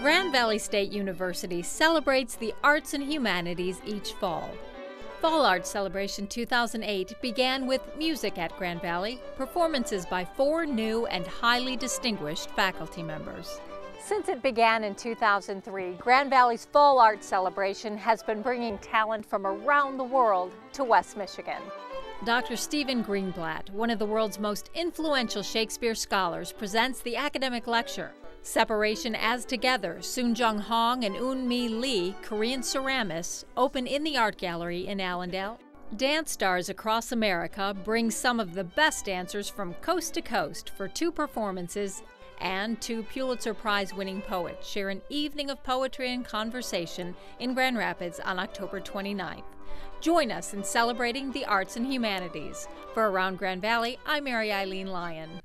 Grand Valley State University celebrates the arts and humanities each fall. Fall Arts Celebration 2008 began with music at Grand Valley, performances by four new and highly distinguished faculty members. Since it began in 2003, Grand Valley's Fall Arts Celebration has been bringing talent from around the world to West Michigan. Dr. Stephen Greenblatt, one of the world's most influential Shakespeare scholars, presents the academic lecture. Separation as Together, Soonjung Hong and Eun Mi Lee, Korean ceramists, open in the art gallery in Allendale. Dance stars across America bring some of the best dancers from coast to coast for two performances, and two Pulitzer Prize winning poets share an evening of poetry and conversation in Grand Rapids on October 29th. Join us in celebrating the arts and humanities. For Around Grand Valley, I'm Mary Eileen Lyon.